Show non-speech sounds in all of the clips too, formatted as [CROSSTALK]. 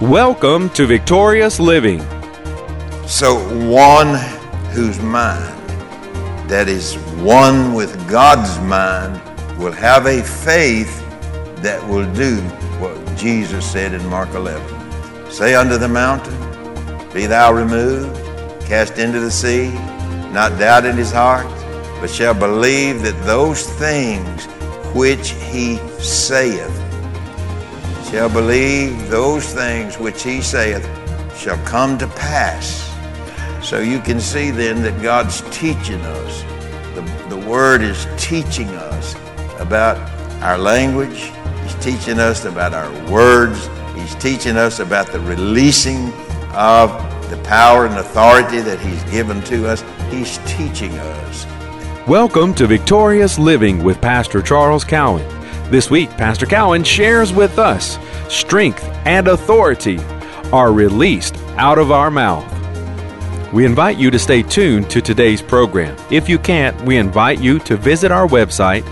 Welcome to Victorious Living. So, one whose mind that is one with God's mind will have a faith that will do what Jesus said in Mark 11 Say unto the mountain, Be thou removed, cast into the sea, not doubt in his heart, but shall believe that those things which he saith, shall believe those things which he saith shall come to pass. So you can see then that God's teaching us. The, the Word is teaching us about our language. He's teaching us about our words. He's teaching us about the releasing of the power and authority that He's given to us. He's teaching us. Welcome to Victorious Living with Pastor Charles Cowan. This week, Pastor Cowan shares with us strength and authority are released out of our mouth. We invite you to stay tuned to today's program. If you can't, we invite you to visit our website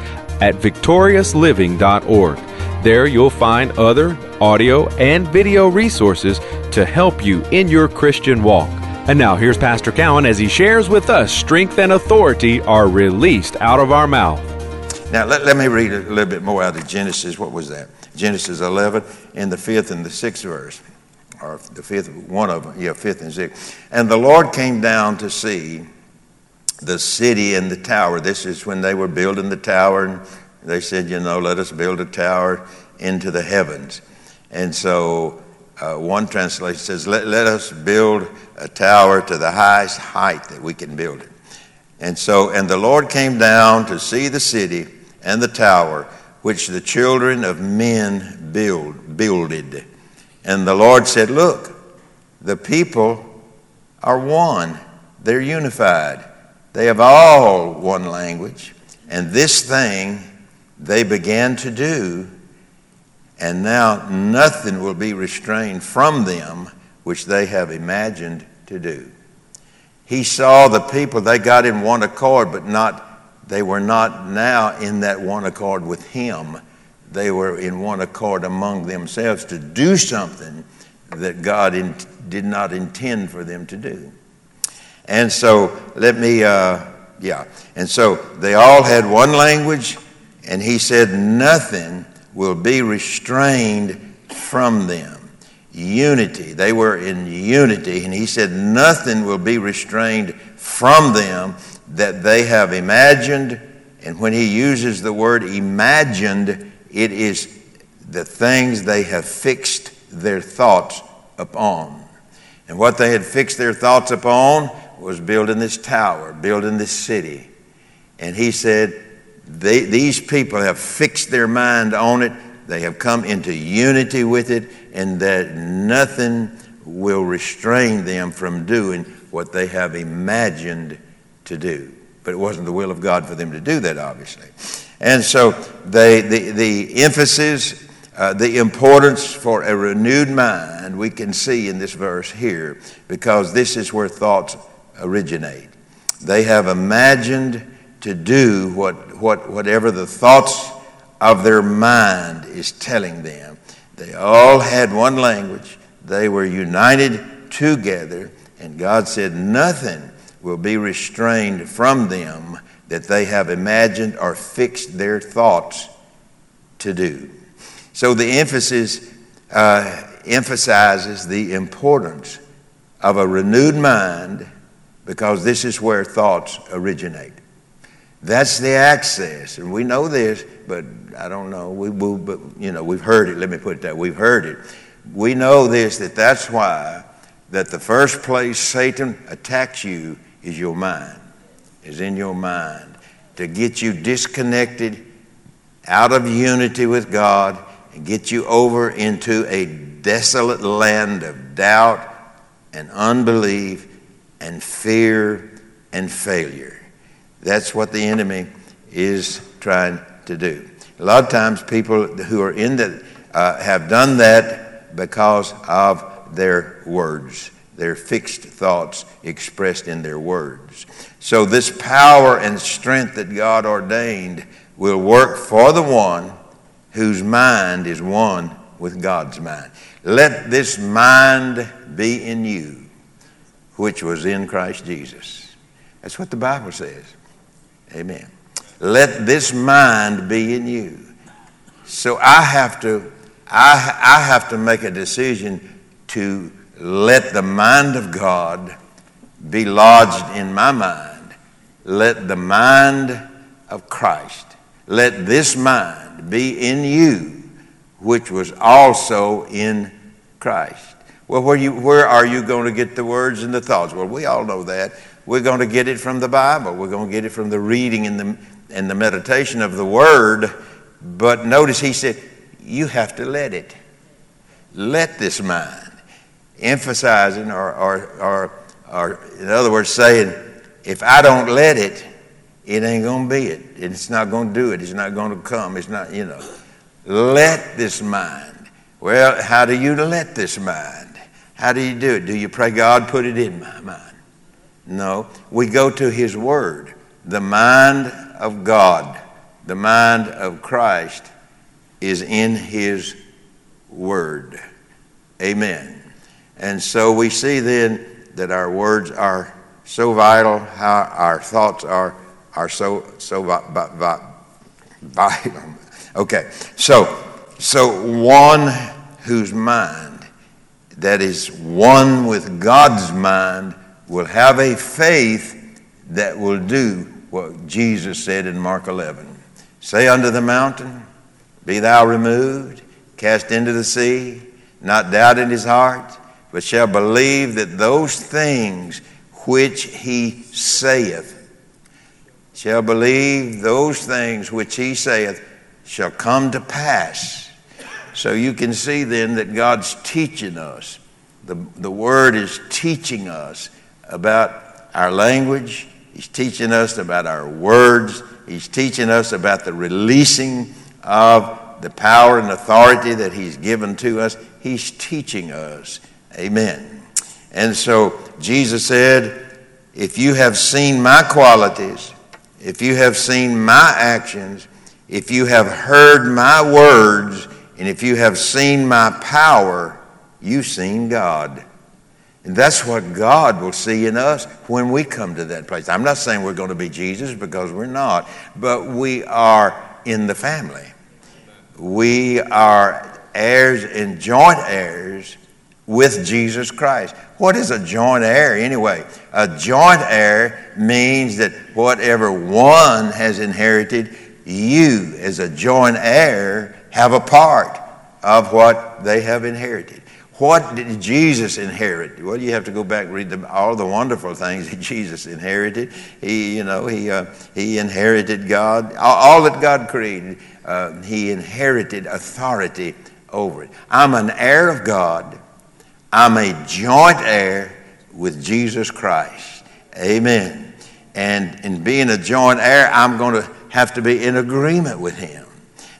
at victoriousliving.org. There you'll find other audio and video resources to help you in your Christian walk. And now here's Pastor Cowan as he shares with us strength and authority are released out of our mouth. Now, let, let me read a little bit more out of Genesis. What was that? Genesis 11 in the fifth and the sixth verse, or the fifth, one of them, yeah, fifth and sixth. And the Lord came down to see the city and the tower. This is when they were building the tower, and they said, you know, let us build a tower into the heavens. And so uh, one translation says, let, let us build a tower to the highest height that we can build it. And so, and the Lord came down to see the city and the tower which the children of men build, builded. And the Lord said, Look, the people are one, they're unified. They have all one language. And this thing they began to do, and now nothing will be restrained from them which they have imagined to do. He saw the people, they got in one accord, but not they were not now in that one accord with him. They were in one accord among themselves to do something that God in, did not intend for them to do. And so, let me, uh, yeah. And so they all had one language, and he said, Nothing will be restrained from them. Unity. They were in unity, and he said, Nothing will be restrained from them that they have imagined. And when he uses the word imagined, it is the things they have fixed their thoughts upon. And what they had fixed their thoughts upon was building this tower, building this city. And he said, These people have fixed their mind on it. They have come into unity with it, and that nothing will restrain them from doing what they have imagined to do. But it wasn't the will of God for them to do that, obviously. And so they, the, the emphasis, uh, the importance for a renewed mind, we can see in this verse here, because this is where thoughts originate. They have imagined to do what, what, whatever the thoughts of their mind is telling them. They all had one language, they were united together, and God said, Nothing will be restrained from them that they have imagined or fixed their thoughts to do. So the emphasis uh, emphasizes the importance of a renewed mind because this is where thoughts originate. That's the access, and we know this, but I don't know. We, we, but you know, we've heard it. Let me put it that we've heard it. We know this that that's why that the first place Satan attacks you is your mind, is in your mind to get you disconnected out of unity with God and get you over into a desolate land of doubt and unbelief and fear and failure. That's what the enemy is trying to do. A lot of times, people who are in that uh, have done that because of their words their fixed thoughts expressed in their words. So, this power and strength that God ordained will work for the one whose mind is one with God's mind. Let this mind be in you, which was in Christ Jesus. That's what the Bible says. Amen. Let this mind be in you. So I have to, I, I have to make a decision to let the mind of God be lodged in my mind. Let the mind of Christ, let this mind be in you, which was also in Christ. Well, where, you, where are you going to get the words and the thoughts? Well, we all know that. We're going to get it from the Bible. We're going to get it from the reading and the, and the meditation of the Word. But notice he said, you have to let it. Let this mind. Emphasizing, or, or, or, or in other words, saying, if I don't let it, it ain't going to be it. It's not going to do it. It's not going to come. It's not, you know. Let this mind. Well, how do you let this mind? How do you do it? Do you pray, God, put it in my mind? No. We go to His Word. The mind of God, the mind of Christ, is in His Word. Amen. And so we see then that our words are so vital, how our thoughts are, are so, so vital. [LAUGHS] Okay, so, so one whose mind that is one with God's mind will have a faith that will do what Jesus said in Mark 11. Say unto the mountain, Be thou removed, cast into the sea, not doubt in his heart, but shall believe that those things which he saith, shall believe those things which he saith shall come to pass. So you can see then that God's teaching us. The, the Word is teaching us about our language, He's teaching us about our words, He's teaching us about the releasing of the power and authority that He's given to us. He's teaching us. Amen. And so Jesus said, If you have seen my qualities, if you have seen my actions, if you have heard my words, and if you have seen my power, you've seen God. And that's what God will see in us when we come to that place. I'm not saying we're going to be Jesus because we're not, but we are in the family. We are heirs and joint heirs with Jesus Christ. What is a joint heir anyway? A joint heir means that whatever one has inherited, you as a joint heir have a part of what they have inherited. What did Jesus inherit? Well, you have to go back and read the, all the wonderful things that Jesus inherited. He, you know, he, uh, he inherited God, all, all that God created. Uh, he inherited authority over it. I'm an heir of God. I'm a joint heir with Jesus Christ. Amen. And in being a joint heir, I'm going to have to be in agreement with Him.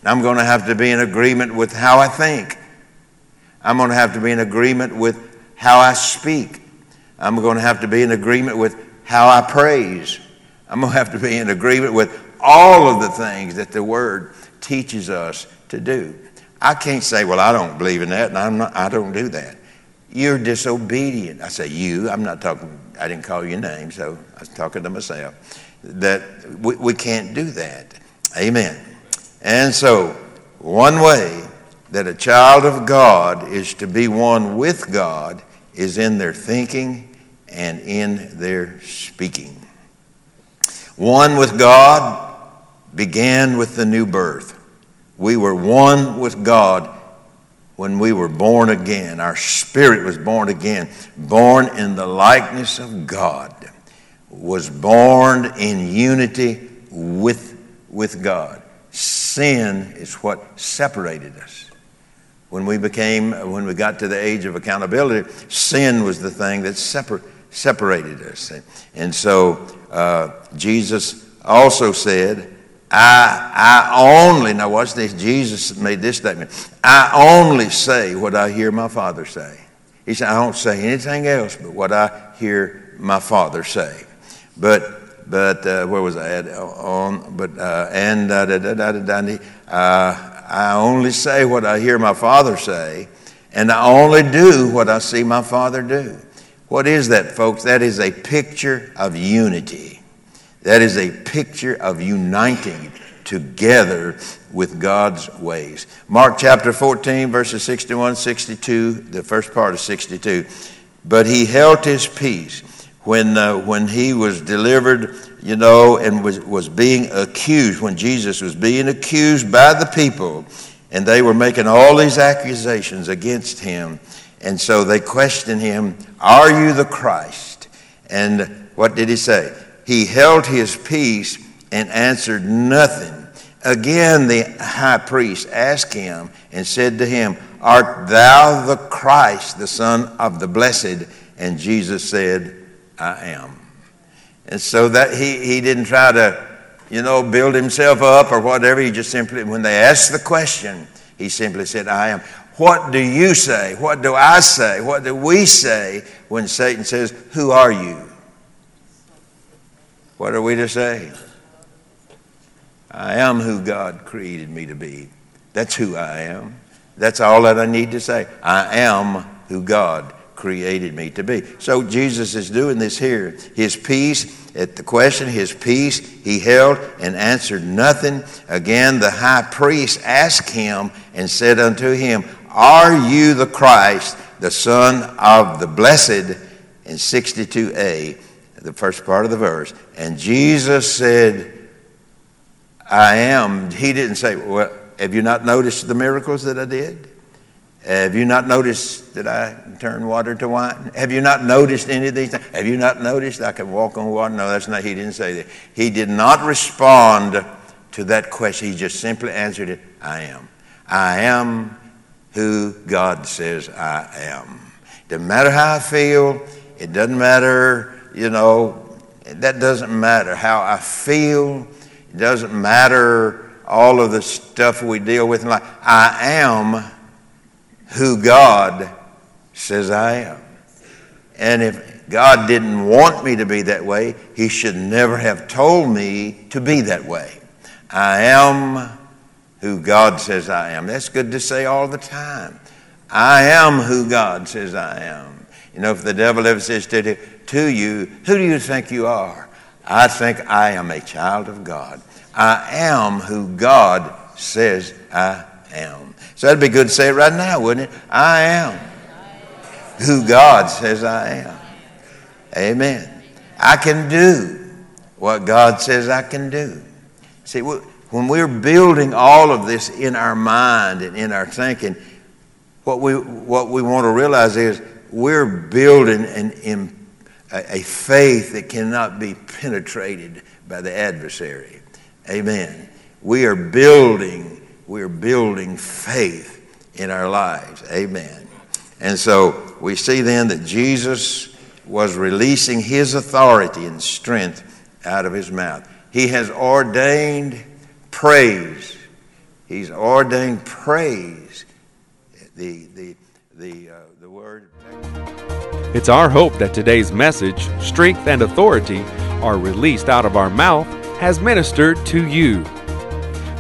And I'm going to have to be in agreement with how I think. I'm going to have to be in agreement with how I speak. I'm going to have to be in agreement with how I praise. I'm going to have to be in agreement with all of the things that the Word teaches us to do. I can't say, well, I don't believe in that, and I'm not, I don't do that. You're disobedient. I say you. I'm not talking, I didn't call your name, so I was talking to myself. That we, we can't do that. Amen. And so, one way that a child of God is to be one with God is in their thinking and in their speaking. One with God began with the new birth. We were one with God when we were born again. Our spirit was born again, born in the likeness of God, was born in unity with, with God. Sin is what separated us when we became, when we got to the age of accountability, sin was the thing that separ- separated us. And so uh, Jesus also said, I, I only, now watch this, Jesus made this statement, I only say what I hear my Father say. He said, I don't say anything else but what I hear my Father say. But, but uh, where was I at? On, but, uh, and, uh, da, da, da, da, da, uh, I only say what I hear my Father say, and I only do what I see my Father do. What is that, folks? That is a picture of unity. That is a picture of uniting together with God's ways. Mark chapter 14, verses 61 62, the first part of 62. But he held his peace when, uh, when he was delivered, you know, and was, was being accused, when Jesus was being accused by the people, and they were making all these accusations against him. And so they questioned him, Are you the Christ? And what did he say? He held his peace and answered nothing. Again, the high priest asked him and said to him, Art thou the Christ, the Son of the Blessed? And Jesus said, I am. And so that he, he didn't try to, you know, build himself up or whatever. He just simply, when they asked the question, he simply said, I am. What do you say? What do I say? What do we say when Satan says, Who are you? What are we to say? I am who God created me to be. That's who I am. That's all that I need to say. I am who God created me to be. So Jesus is doing this here. His peace, at the question, his peace he held and answered nothing. Again, the high priest asked him and said unto him, Are you the Christ, the Son of the Blessed? In 62a, the first part of the verse. And Jesus said, I am. He didn't say, Well, have you not noticed the miracles that I did? Have you not noticed that I turn water to wine? Have you not noticed any of these things? Have you not noticed I can walk on water? No, that's not, he didn't say that. He did not respond to that question. He just simply answered it I am. I am who God says I am. Doesn't matter how I feel, it doesn't matter, you know, that doesn't matter how I feel, it doesn't matter all of the stuff we deal with in life. I am who God says I am. And if God didn't want me to be that way, He should never have told me to be that way. I am who God says I am. That's good to say all the time. I am who God says I am. You know, if the devil ever says to, to you, Who do you think you are? I think I am a child of God. I am who God says I am. So that'd be good to say it right now, wouldn't it? I am who God says I am. Amen. I can do what God says I can do. See, when we're building all of this in our mind and in our thinking, what we, what we want to realize is we're building an, a faith that cannot be penetrated by the adversary. Amen. We are building we're building faith in our lives. Amen. And so we see then that Jesus was releasing his authority and strength out of his mouth. He has ordained praise. He's ordained praise. The, the, the, uh, the word. It's our hope that today's message, strength and authority, are released out of our mouth, has ministered to you.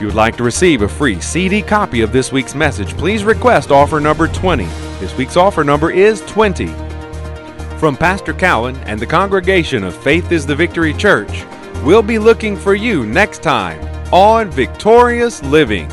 If you would like to receive a free CD copy of this week's message, please request offer number 20. This week's offer number is 20. From Pastor Cowan and the congregation of Faith is the Victory Church, we'll be looking for you next time on Victorious Living.